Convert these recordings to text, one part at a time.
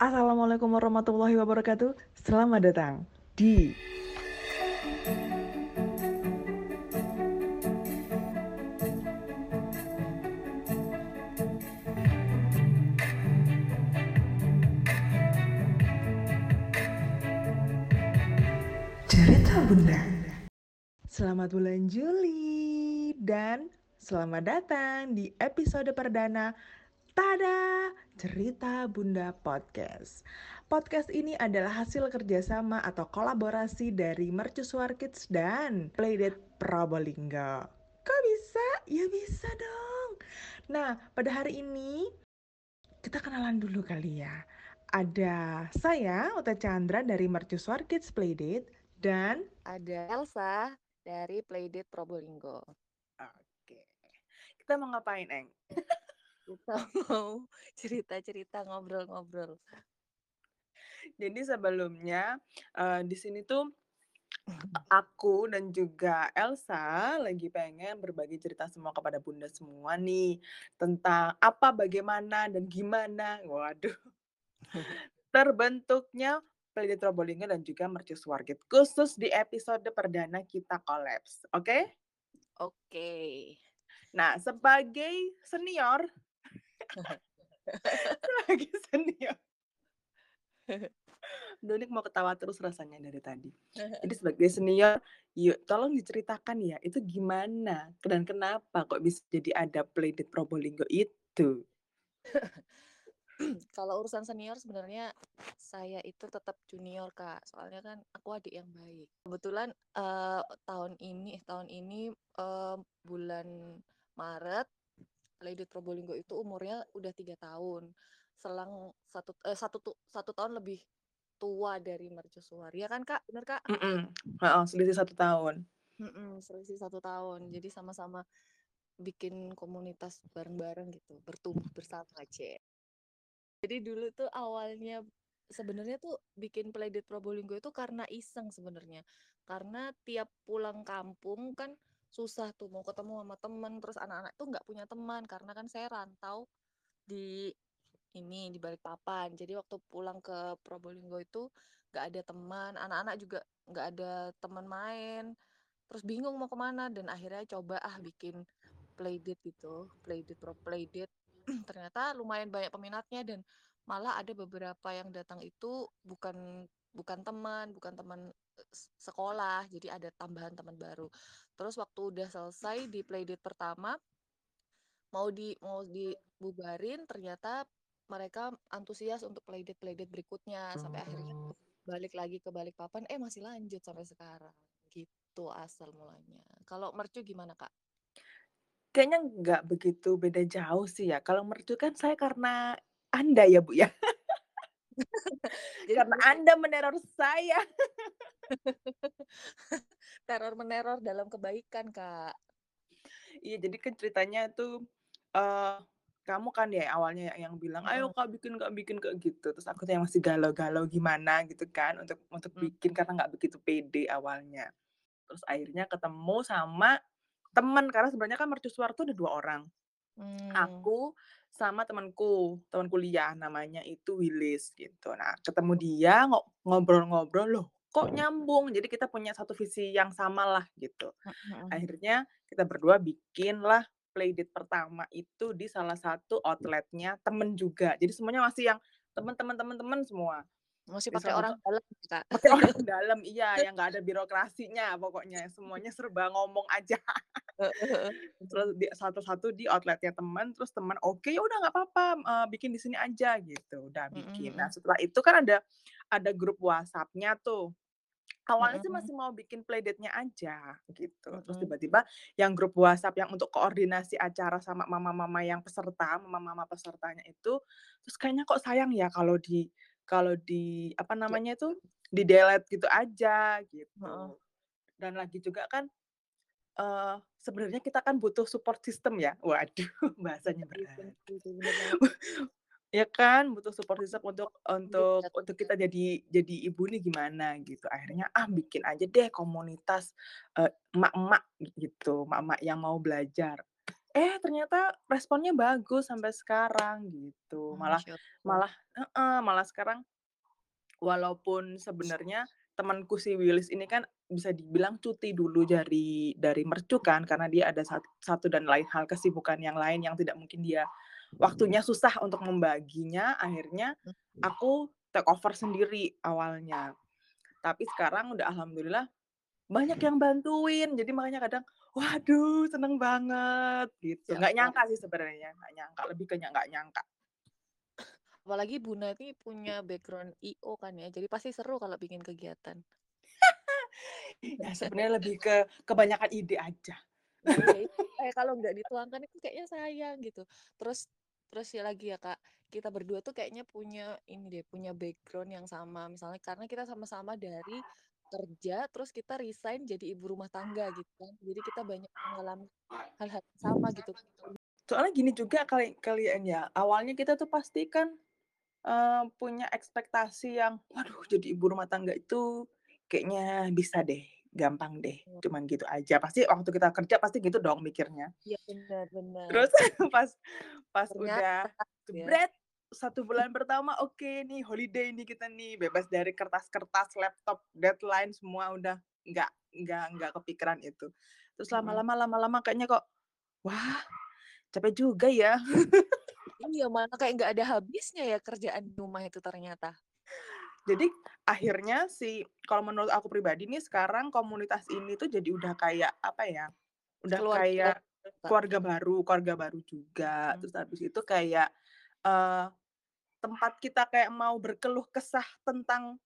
Assalamualaikum warahmatullahi wabarakatuh. Selamat datang di Cerita Bunda. Selamat bulan Juli dan selamat datang di episode perdana Tada! Cerita Bunda Podcast. Podcast ini adalah hasil kerjasama atau kolaborasi dari Mercusuar Kids dan Playdate Probolinggo. Kok bisa? Ya bisa dong. Nah, pada hari ini kita kenalan dulu kali ya. Ada saya, Uta Chandra dari Mercusuar Kids Playdate dan ada Elsa dari Playdate Probolinggo. Oke. Kita mau ngapain, Eng? kita mau cerita-cerita ngobrol-ngobrol. Jadi sebelumnya uh, di sini tuh aku dan juga Elsa lagi pengen berbagi cerita semua kepada Bunda semua nih tentang apa, bagaimana dan gimana. Waduh. Terbentuknya Playdate Probolinggo dan juga Mercusuar Wargit khusus di episode perdana kita kolaps. Oke? Okay? Oke. Okay. Nah, sebagai senior lagi senior. Donik mau ketawa terus rasanya dari tadi. Jadi sebagai senior, yuk tolong diceritakan ya, itu gimana dan kenapa kok bisa jadi ada Playdate Probolinggo itu? Kalau urusan senior sebenarnya saya itu tetap junior kak, soalnya kan aku adik yang baik. Kebetulan uh, tahun ini, tahun ini uh, bulan Maret Lady Probolinggo itu umurnya udah tiga tahun. Selang satu eh, satu satu tahun lebih tua dari Mercusuar. Ya kan kak? Bener kak? Mm -mm. Oh, selisih satu tahun. Mm -mm, selisih satu tahun. Jadi sama-sama bikin komunitas bareng-bareng gitu, bertumbuh bersama aja. Jadi dulu tuh awalnya sebenarnya tuh bikin Playdate Probolinggo itu karena iseng sebenarnya. Karena tiap pulang kampung kan susah tuh mau ketemu sama temen terus anak-anak tuh nggak punya teman karena kan saya rantau di ini di balik papan jadi waktu pulang ke Probolinggo itu nggak ada teman anak-anak juga nggak ada teman main. Terus bingung mau ke mana dan akhirnya coba ah bikin playdate gitu playdate pro playdate ternyata lumayan banyak peminatnya dan malah ada beberapa yang datang itu bukan bukan teman bukan teman sekolah jadi ada tambahan teman baru. Terus waktu udah selesai di playdate pertama mau di mau dibubarin ternyata mereka antusias untuk playdate playdate berikutnya sampai akhirnya oh. balik lagi ke balik papan eh masih lanjut sampai sekarang. Gitu asal mulanya. Kalau mercu gimana kak? Kayaknya nggak begitu beda jauh sih ya. Kalau mercu kan saya karena anda ya bu ya Karena Anda meneror saya. Teror meneror dalam kebaikan, Kak. Iya, jadi kan ceritanya tuh uh, kamu kan ya awalnya yang bilang, "Ayo Kak bikin Kak bikin Kak," gitu. Terus aku tuh yang masih galau-galau gimana gitu kan untuk untuk hmm. bikin karena nggak begitu pede awalnya. Terus akhirnya ketemu sama teman karena sebenarnya kan mercusuar tuh ada dua orang. Hmm. Aku sama temanku, teman kuliah namanya itu Willis gitu. Nah, ketemu dia ngobrol-ngobrol loh kok nyambung. Jadi kita punya satu visi yang sama lah gitu. Akhirnya kita berdua bikin lah playdate pertama itu di salah satu outletnya temen juga. Jadi semuanya masih yang teman-teman teman-teman semua. Masih pakai orang dalam Kak. Pakai orang dalam, iya, yang nggak ada birokrasinya pokoknya. Semuanya serba ngomong aja. Terus di satu-satu di outletnya teman, terus teman oke okay, ya udah nggak apa-apa uh, bikin di sini aja gitu. Udah bikin. Nah setelah itu kan ada ada grup WhatsApp-nya tuh. Awalnya sih masih mau bikin playdate-nya aja gitu. Terus tiba-tiba yang grup WhatsApp yang untuk koordinasi acara sama mama-mama yang peserta, mama-mama pesertanya itu, terus kayaknya kok sayang ya kalau di kalau di apa namanya itu di delete gitu aja gitu. Dan lagi juga kan uh, sebenarnya kita kan butuh support system ya. Waduh, bahasanya berat. ya kan butuh support system untuk untuk untuk kita jadi jadi ibu nih gimana gitu akhirnya ah bikin aja deh komunitas uh, emak-emak gitu emak-emak yang mau belajar Eh, ternyata responnya bagus sampai sekarang gitu. Oh, Malah malah heeh, malah sekarang walaupun sebenarnya temanku si Willis ini kan bisa dibilang cuti dulu dari dari mercu kan, karena dia ada sat satu dan lain hal kesibukan yang lain yang tidak mungkin dia waktunya susah untuk membaginya, akhirnya Mmm. aku take over sendiri awalnya. Tapi sekarang udah alhamdulillah banyak yang bantuin, jadi makanya kadang, waduh seneng banget gitu. Ya Nggak nyangka sih sebenarnya, nggak nyangka, lebih ke nggak nyangka. Apalagi Bunda ini punya background I.O kan ya, jadi pasti seru kalau bikin kegiatan. Ya sebenarnya lebih ke kebanyakan ide aja. Kayak kalau nggak dituangkan itu kayaknya sayang gitu. Terus terus ya lagi ya Kak, kita berdua tuh kayaknya punya ini deh, punya background yang sama. Misalnya karena kita sama-sama dari kerja, terus kita resign jadi ibu rumah tangga gitu kan. Jadi kita banyak mengalami hal-hal sama gitu. Soalnya gini juga kali kalian ya, awalnya kita tuh pasti kan, eee, punya ekspektasi yang, "Waduh jadi ibu rumah tangga itu kayaknya bisa deh, gampang deh." Mmm. Cuman gitu aja. Pasti waktu kita kerja pasti gitu dong mikirnya. Iya bener bener. Terus pas pas udah Ternyata ya. jebret, 1 bulan pertama oke nih holiday nih kita nih, bebas dari kertas-kertas, laptop, deadline semua udah nggak nggak nggak kepikiran itu. Terus Mhm. lama-lama lama-lama kayaknya kok, wah capek juga ya. Iya, malah kayak nggak ada habisnya ya kerjaan di rumah itu ternyata. Jadi akhirnya si kalau menurut aku pribadi nih sekarang komunitas ini tuh jadi udah kayak apa ya, udah Keluarga kayak keluarga baru keluarga baru juga. Mhm. Terus habis itu kayak, eee, tempat kita kayak mau berkeluh kesah tentang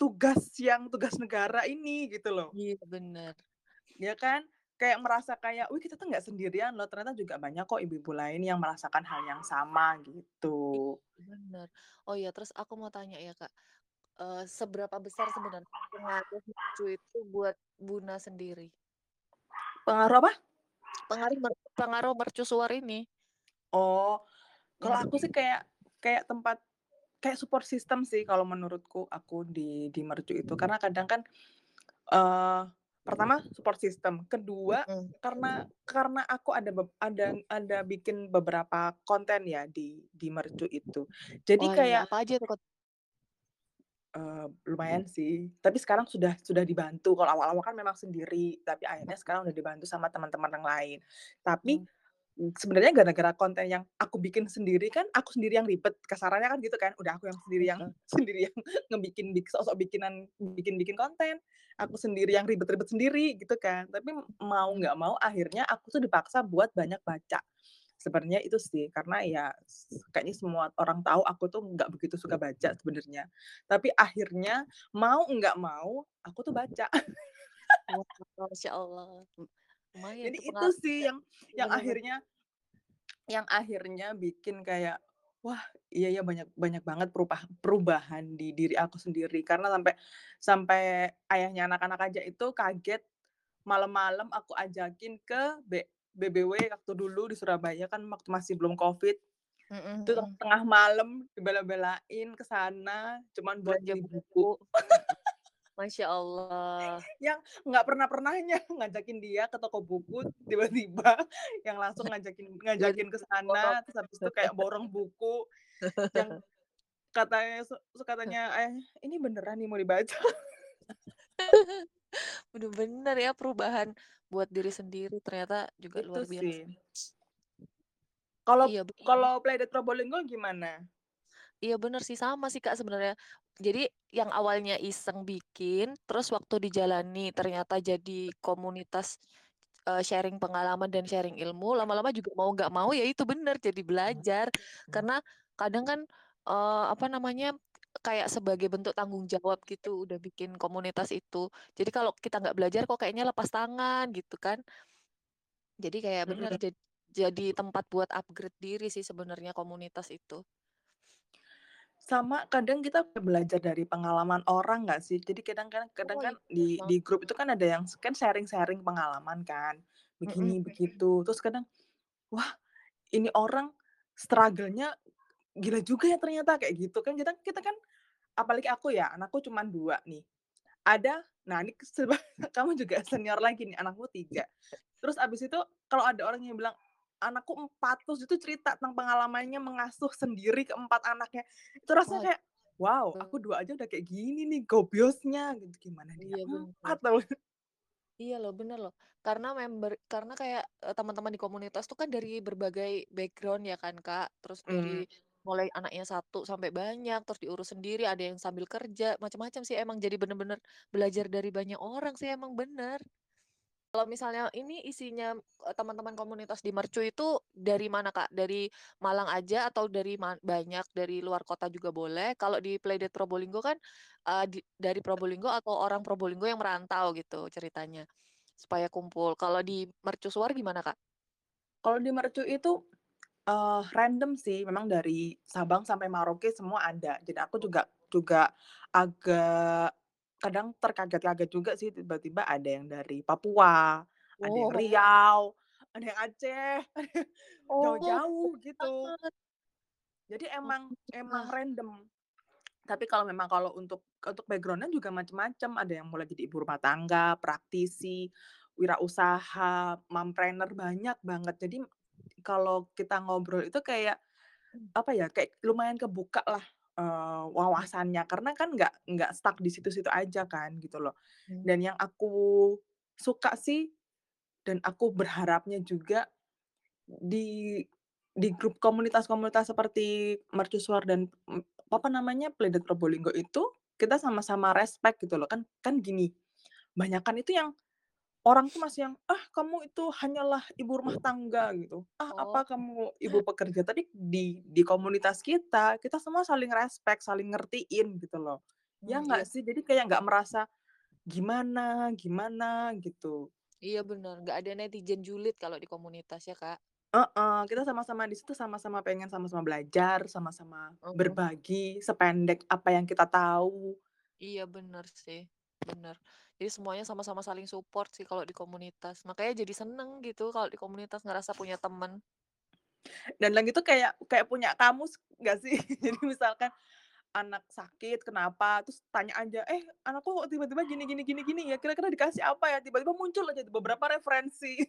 tugas yang tugas negara ini gitu loh. Iya bener. Ya kan? Kayak merasa kayak, "Wih kita tuh nggak sendirian loh, ternyata juga banyak kok ibu-ibu lain yang merasakan hal yang sama," Iya gitu. bener. Oh ya terus aku mau tanya ya Kak, eee, seberapa besar sebenarnya pengaruh mercu itu buat Bunda sendiri? Pengaruh apa? Pengaruh pengaruh mercusuar ini. Oh, kalau aku sih kayak kayak tempat kayak support system sih kalau menurutku aku di di mercu itu. Karena kadang kan, eee, pertama support system, kedua Mhm. karena karena aku ada ada ada bikin beberapa konten ya di di mercu itu. Jadi Oh iya, kayak apa aja tuh? Eee, lumayan sih, tapi sekarang sudah sudah dibantu. Kalau awal-awal kan memang sendiri, tapi akhirnya sekarang udah dibantu sama teman-teman yang lain. Tapi, Mmm. Mmm, sebenarnya gara-gara konten yang aku bikin sendiri kan, aku sendiri yang ribet, kasarannya kan gitu kan. Udah aku yang sendiri yang sendiri yang ngebikin bik sok-sok bikinan bikin-bikin konten, aku sendiri yang ribet-ribet sendiri gitu kan. Tapi mau nggak mau akhirnya aku tuh dipaksa buat banyak baca. Sebenarnya itu sih, karena ya kayaknya semua orang tahu aku tuh nggak begitu suka baca sebenarnya. Tapi akhirnya mau nggak mau, aku tuh baca. Masya Allah. Lumayan Jadi itu sih yang yang bener bener. akhirnya yang akhirnya bikin kayak, wah iya ya banyak banyak banget perupah perubahan di diri aku sendiri. Karena sampai sampai ayahnya anak-anak aja itu kaget, malam-malam aku ajakin ke B BBW waktu dulu di Surabaya kan waktu masih belum Covid. Mhm Itu tengah malam dibela-belain ke sana cuman buat Belanja beli buku. buku. Masya Allah. Yang nggak pernah-pernahnya ngajakin dia ke toko buku, tiba-tiba yang langsung ngajakin ngajakin ke sana, terus habis itu kayak borong buku yang katanya katanya ayahnya, "Ini beneran nih mau dibaca?" Bener-bener ya perubahan buat diri sendiri ternyata juga Itu luar biasa. sih. Kalau Iya kalau Playdate Probolinggo gimana? Iya bener sih, sama sih Kak sebenarnya. Jadi yang awalnya iseng bikin, terus waktu dijalani ternyata jadi komunitas, eee, sharing pengalaman dan sharing ilmu, lama-lama juga mau nggak mau ya itu bener jadi belajar. Karena kadang kan, eee, apa namanya, kayak sebagai bentuk tanggung jawab gitu udah bikin komunitas itu. Jadi kalau kita nggak belajar kok kayaknya lepas tangan gitu kan. Jadi kayak bener Mhm. jad jadi tempat buat upgrade diri sih sebenarnya komunitas itu. Sama kadang kita belajar dari pengalaman orang nggak sih? Jadi kadang kan kadang Oh kan iya, di banget. di grup itu kan ada yang kan sharing-sharing pengalaman kan, Mhm. begini begitu, terus kadang, wah ini orang struggle-nya gila juga ya ternyata kayak gitu kan. Kita kita kan apalagi aku ya, anakku cuman 2 nih. Ada nah ini seba kamu juga senior lagi nih, anakmu 3. Terus abis itu kalau ada orang yang bilang anakku 4, terus itu cerita tentang pengalamannya mengasuh sendiri ke-4 anaknya. Itu rasanya kayak, wow, aku 2 aja udah kayak gini nih gobiosnya gitu, gimana dia Iya. 4 tau. Iya loh, bener loh. Karena member karena kayak, eee, teman-teman di komunitas tuh kan dari berbagai background ya kan, Kak. Terus dari mulai anaknya 1 sampai banyak, terus diurus sendiri, ada yang sambil kerja, macam-macam sih emang. Jadi bener-bener belajar dari banyak orang sih emang, bener. Kalau misalnya ini isinya, teman-teman komunitas di Mercu itu dari mana, Kak? Dari Malang aja atau dari banyak dari luar kota juga boleh? Kalau di Playdate Probolinggo kan, eee, di dari Probolinggo atau orang Probolinggo yang merantau gitu ceritanya, supaya kumpul. Kalau di Mercusuar gimana, Kak? Kalau di Mercu itu, eee, random sih, memang dari Sabang sampai Merauke semua ada. Jadi aku juga juga agak kadang terkaget-kaget juga sih tiba-tiba ada yang dari Papua, ada yang Oh. Riau, ada yang Aceh, Oh, jauh-jauh gitu. Jadi Oh, emang emang random. Tapi kalau memang kalau untuk untuk background-nya juga macem-macem, ada yang mulai jadi ibu rumah tangga, praktisi, wirausaha, mompreneur, banyak banget. Jadi kalau kita ngobrol itu kayak, Mmm. apa ya, kayak lumayan kebukalah, eee, Mmm. wawasannya. Karena kan nggak nggak stuck di situ-situ aja kan, gitu loh. Mmm. Dan yang aku suka sih, dan aku berharapnya juga di di grup komunitas-komunitas seperti Mercusuar dan, mmm, apa namanya, Playdate Probolinggo itu, kita sama-sama respect gitu loh. Kan kan gini, banyakan itu yang orang tuh masih yang, "Ah, kamu itu hanyalah ibu rumah tangga," gitu. "Ah, Oh. apa kamu ibu pekerja." Tapi di di komunitas kita, kita semua saling respect, saling ngertiin gitu loh. Ya Mmm, iya. nggak sih? Jadi kayak nggak merasa gimana gimana gitu. Iya bener, nggak ada netizen julid kalau di komunitas ya, Kak. Heeh, kita sama-sama di situ sama-sama pengen sama-sama belajar, sama-sama Mhm. berbagi sependek apa yang kita tahu. Iya bener sih, bener. Jadi semuanya sama-sama saling support sih kalau di komunitas. Makanya jadi seneng gitu kalau di komunitas ngerasa punya temen. Dan lagi tuh kayak kayak punya kamus nggak sih? Jadi misalkan anak sakit kenapa, terus tanya aja, "Eh, anakku kok tiba-tiba gini gini gini gini ya, kira-kira dikasih apa ya?" Tiba-tiba muncul aja beberapa referensi.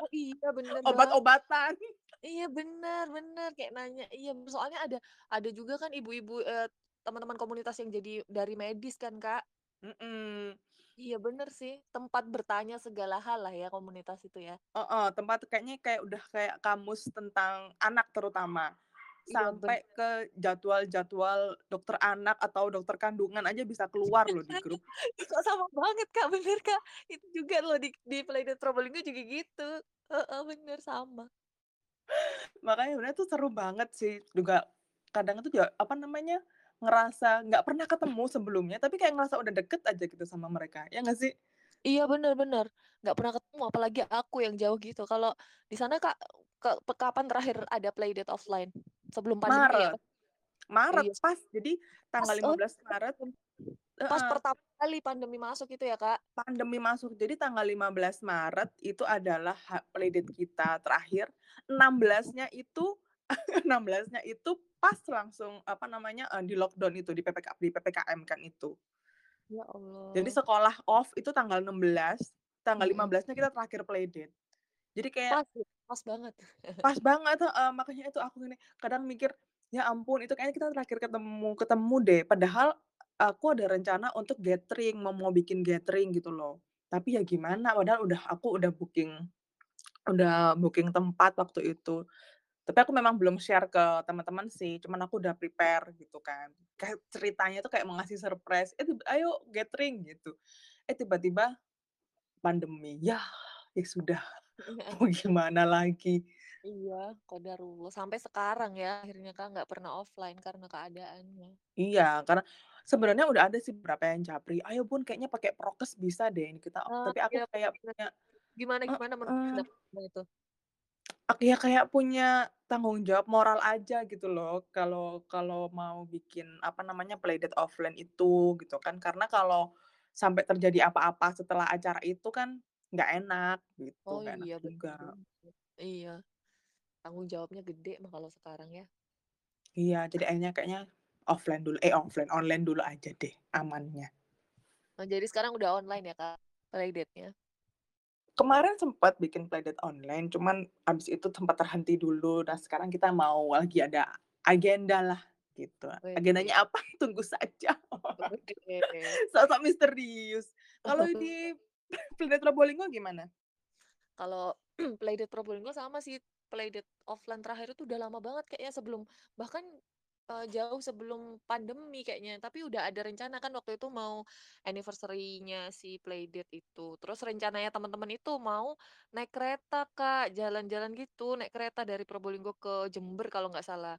Oh iya, bener. Obat-obatan. Iya bener bener, kayak nanya iya, soalnya ada ada juga kan ibu-ibu, eee, teman-teman komunitas yang jadi dari medis kan, Kak. Mhm. Iya bener sih, tempat bertanya segala hal lah ya komunitas itu ya. Heeh, tempat kayaknya kayak udah kayak kamus tentang anak terutama. Iya bener. Sampai ke jadwal-jadwal dokter anak atau dokter kandungan aja bisa keluar loh di grup. Kok sama banget, Kak, bener, Kak. Itu juga loh di di Playdate Probolinggo juga gitu. Heeh, bener sama. Makanya sebenarnya tuh seru banget sih, juga kadang itu juga, apa namanya, ngerasa nggak pernah ketemu sebelumnya, tapi kayak ngerasa udah deket aja gitu sama mereka, ya nggak sih? Iya bener bener, nggak pernah ketemu apalagi aku yang jauh gitu. Kalau di sana, Kak, ke kapan terakhir ada Playdate offline? Sebelum pandemi ya Maret kan? Maret Iya. pas, jadi Pas tanggal oh belas Maret pas heeh. pertama kali pandemi masuk itu ya, Kak? Pandemi masuk, jadi tanggal 15 Maret itu adalah ha Playdate kita terakhir, 16-nya itu 16-nya itu pas langsung, apa namanya, eee, di-lockdown itu, di PPK di PPKM kan itu. Ya Jadi Allah. sekolah off itu tanggal 16, tanggal Mhm. belasnya kita terakhir Playdate. Jadi kayak Pas ya, pas banget. Pas banget, heeh, makanya itu aku gini, kadang mikir, "Ya ampun itu kayaknya kita terakhir ketemu ketemu deh." Padahal aku ada rencana untuk gathering, mau mau bikin gathering gitu loh. Tapi ya gimana, padahal udah aku udah booking udah booking tempat waktu itu. Tapi aku memang belum share ke teman-teman sih, cuman aku udah prepare gitu kan. Kayak ceritanya tuh kayak mau ngasih surprise, "Eh, ayo gathering," gitu. Eh, tiba-tiba pandemi. Yah, ya sudah, mau gimana lagi. Iya, qadarullah. Sampai sekarang ya akhirnya, Kak, nggak pernah offline karena keadaannya. Iya, karena sebenarnya udah ada sih beberapa yang japri, "Ayo Bun, kayaknya pakai prokes bisa deh ini kita" Oh, tapi aku iya kayak punya Gimana gimana menurut heeh. pendapatmu itu? Ak ya kayak punya tanggung jawab moral aja gitu loh, kalau kalau mau bikin, apa namanya, Playdate offline itu, gitu kan. Karena kalau sampai terjadi apa-apa setelah acara itu kan nggak enak gitu, Oh nggak enak iya, bener juga. Iya, tanggung jawabnya gede mah kalau sekarang ya. Iya, jadi akhirnya kayaknya offline dulu eh, offline, online dulu aja deh amannya. Oh, jadi sekarang udah online ya, Kak, Playdate-nya? Kemarin sempet bikin playdate online, cuman abis itu sempat terhenti dulu. Nah, sekarang kita mau lagi ada agenda lah, gitu. Agendanya apa? Tunggu saja. Oke. Sok-sok misterius. Kalau di playdate Probolinggo gimana? Kalau playdate Probolinggo sama sih, playdate offline terakhir itu udah lama banget kayaknya sebelum bahkan, eee, jauh sebelum pandemi kayaknya. Tapi udah ada rencana kan waktu itu mau anniversary-nya si playdate itu. Terus rencananya teman-teman itu mau naik kereta, Kak, jalan-jalan gitu, naik kereta dari Probolinggo ke Jember kalau nggak salah.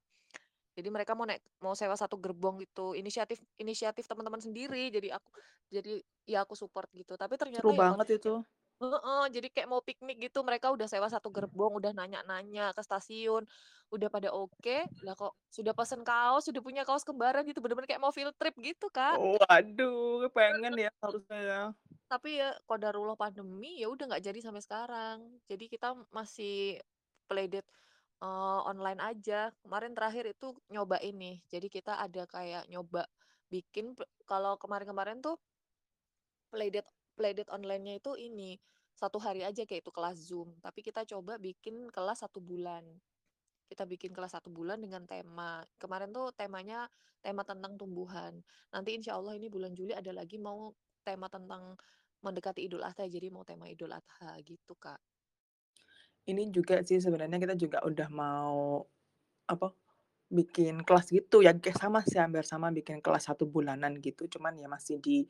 Jadi mereka mau naik mau sewa 1 gerbong gitu, inisiatif inisiatif teman-teman sendiri, jadi aku jadi ya aku support gitu. Tapi Seru ternyata ya banget itu. Heeh, jadi kayak mau piknik gitu, mereka udah sewa 1 gerbong, udah nanya-nanya ke stasiun, udah pada oke, lah kok sudah pesen kaos, sudah punya kaos kembaran gitu, bener-bener kayak mau field trip gitu, Kak. Waduh, pengen ya harusnya ya. Tapi ya qadarullah pandemi, ya udah nggak jadi sampai sekarang. Jadi kita masih playdate, eee, online aja. Kemarin terakhir itu nyoba ini, jadi kita ada kayak nyoba bikin kalau kemarin-kemarin tuh playdate playdate online-nya itu ini, 1 hari aja kayak itu kelas Zoom, tapi kita coba bikin kelas 1 bulan. Kita bikin kelas 1 bulan dengan tema. Kemarin tuh temanya tema tentang tumbuhan. Nanti insya Allah ini bulan Juli ada lagi mau tema tentang mendekati Idul Adha, jadi mau tema Idul Adha gitu, Kak. Ini juga sih sebenarnya kita juga udah mau, apa, bikin kelas gitu ya, kayak sama sih, hampir sama bikin kelas 1 bulanan gitu, cuman ya masih di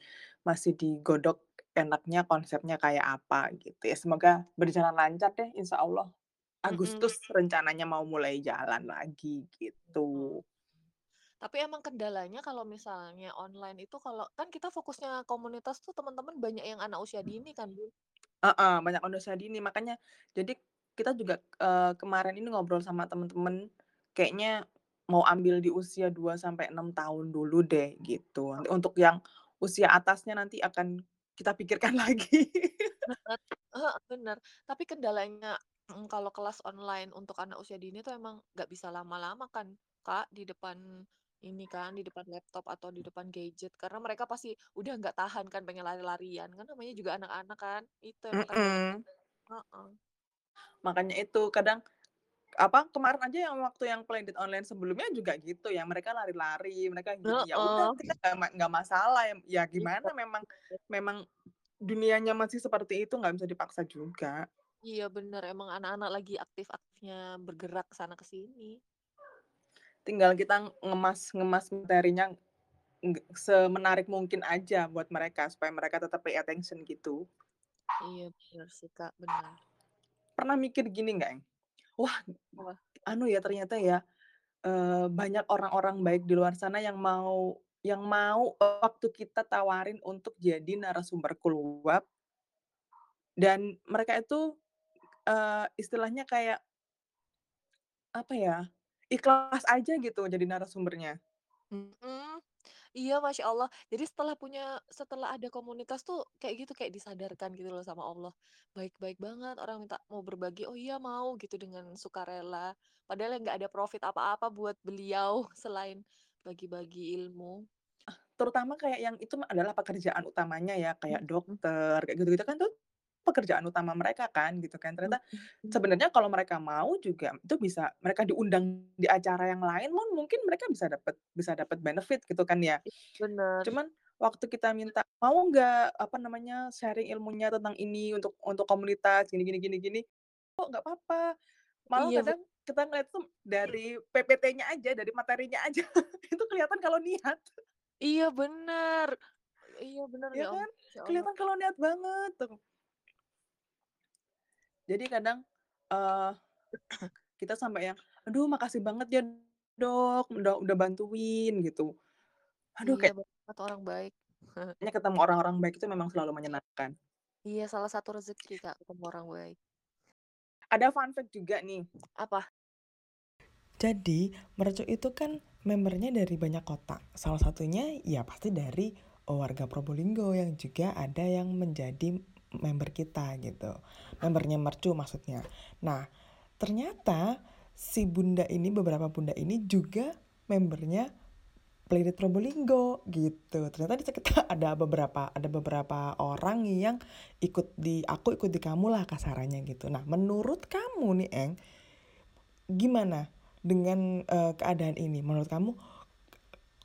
masih digodok enaknya konsepnya kayak apa gitu ya. Semoga berjalan lancar deh insya Allah. Agustus rencananya mau mulai jalan lagi gitu. Tapi emang kendalanya kalau misalnya online itu kalau kan kita fokusnya komunitas tuh teman-teman banyak yang anak usia dini kan, Bun? Heeh, banyak usia dini, makanya jadi kita juga, eee, kemarin ini ngobrol sama temen-temen, kayaknya mau ambil di usia 2 sampai 6 tahun dulu deh gitu. Nanti untuk yang usia atasnya nanti akan kita pikirkan lagi. Bener. Tapi kendalanya, mhm, kalau kelas online untuk anak usia dini tuh emang nggak bisa lama-lama kan, Kak, di depan ini kan, di depan laptop atau di depan gadget, karena mereka pasti udah nggak tahan kan pengen lari-larian, kan namanya juga anak-anak kan, itu emang kendala Mhm. heeh. Makanya itu, kadang apa, kemarin aja yang waktu yang playdate online sebelumnya juga gitu ya, mereka lari-lari, mereka gini, ya udah kita nggak ma nggak masalah, ya ya Iya, gimana memang memang dunianya masih seperti itu, nggak bisa dipaksa juga. Iya bener, emang anak-anak lagi aktif-aktifnya bergerak ke sana ke sini. Tinggal kita ngemas ngemas materinya semenarik mungkin aja buat mereka, supaya mereka tetap pay attention gitu. Iya bener sih, Kak, bener. Pernah mikir gini nggak, wah, anu ya ternyata ya, eee, banyak orang-orang baik di luar sana yang mau yang mau waktu kita tawarin untuk jadi narasumber keluar dan mereka itu, eee, istilahnya kayak apa ya, ikhlas aja gitu jadi narasumbernya. Mhm, iya Masya Allah. Jadi setelah punya setelah ada komunitas tuh kayak gitu, kayak disadarkan gitu loh sama Allah, baik-baik banget orang minta mau berbagi, oh iya mau gitu dengan sukarela. Padahal nggak ada profit apa-apa buat beliau selain bagi-bagi ilmu. Ah, terutama kayak yang itu adalah pekerjaan utamanya ya, kayak dokter, kayak gitu-gitu kan tuh pekerjaan utama mereka kan, gitu kan. Ternyata sebenarnya kalau mereka mau juga itu bisa mereka diundang di acara yang lain mungkin mereka bisa dapet bisa dapet benefit gitu kan ya. Iya bener. Cuman waktu kita minta, "Mau nggak, apa namanya, sharing ilmunya tentang ini untuk untuk komunitas gini gini gini gini," "Oh, nggak papa." Malah Iya kadang kita ngeliat tuh dari PPT-nya aja, dari materinya aja, itu kelihatan kalau niat. Iya bener, iya bener Ya ya kan? ampun, Masya Allah. Kelihatan kalau niat banget tuh. Jadi kadang, eee, kita sampai yang, "Aduh makasih banget ya, Dok, udah udah bantuin," gitu. Aduh Iya kayak banget orang baik. nya ketemu orang-orang baik itu memang selalu menyenangkan. Iya salah satu rezeki, Kak, ketemu orang baik. Ada fun fact juga nih. Apa? Jadi, mercu itu kan membernya dari banyak kota. Salah satunya ya pasti dari warga Probolinggo yang juga ada yang menjadi member kita gitu. Membernya mercu maksudnya. Nah, ternyata si bunda ini, beberapa bunda ini juga membernya Playdate Probolinggo gitu. Ternyata di kita ada beberapa ada beberapa orang yang ikut di aku ikut di kamu lah kasarannya gitu. Nah, menurut kamu nih Eng gimana dengan uh, keadaan ini? Menurut kamu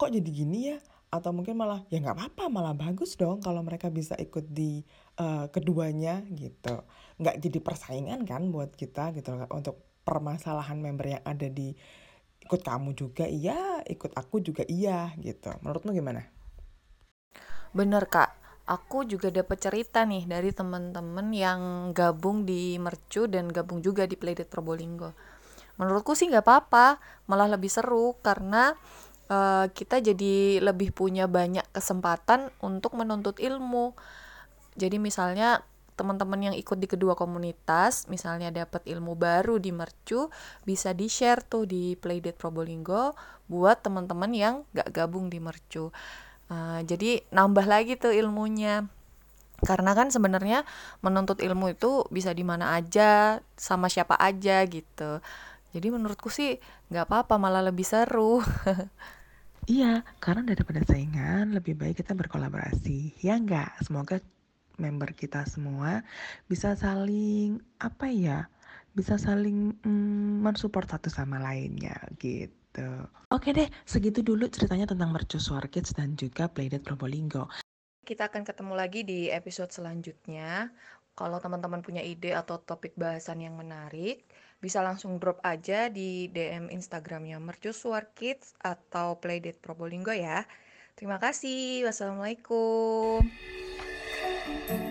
kok jadi gini ya? Atau mungkin malah ya nggak apa-apa, malah bagus dong kalau mereka bisa ikut di uh, keduanya gitu. Nggak jadi persaingan kan buat kita gitu untuk permasalahan member yang ada di ikut kamu juga iya, ikut aku juga iya gitu. Menurutmu gimana? Bener kak, aku juga dapat cerita nih dari teman-teman yang gabung di Mercu dan gabung juga di Playdate Probolinggo. Menurutku sih nggak apa-apa, malah lebih seru karena uh, kita jadi lebih punya banyak kesempatan untuk menuntut ilmu. Jadi misalnya teman-teman yang ikut di kedua komunitas misalnya dapat ilmu baru di Mercu bisa di share tuh di Playdate Probolinggo buat teman-teman yang gak gabung di Mercu uh, jadi nambah lagi tuh ilmunya karena kan sebenarnya menuntut ilmu itu bisa di mana aja sama siapa aja gitu jadi menurutku sih nggak apa-apa malah lebih seru Iya, karena daripada saingan, lebih baik kita berkolaborasi. Ya enggak? Semoga member kita semua bisa saling apa ya bisa saling mm, mensupport satu sama lainnya gitu. Oke deh, segitu dulu ceritanya tentang Mercusuar Kids dan juga Playdate Probolinggo. Kita akan ketemu lagi di episode selanjutnya. Kalau teman-teman punya ide atau topik bahasan yang menarik, bisa langsung drop aja di DM Instagramnya Mercusuar Kids atau Playdate Probolinggo ya. Terima kasih. Wassalamualaikum. thank you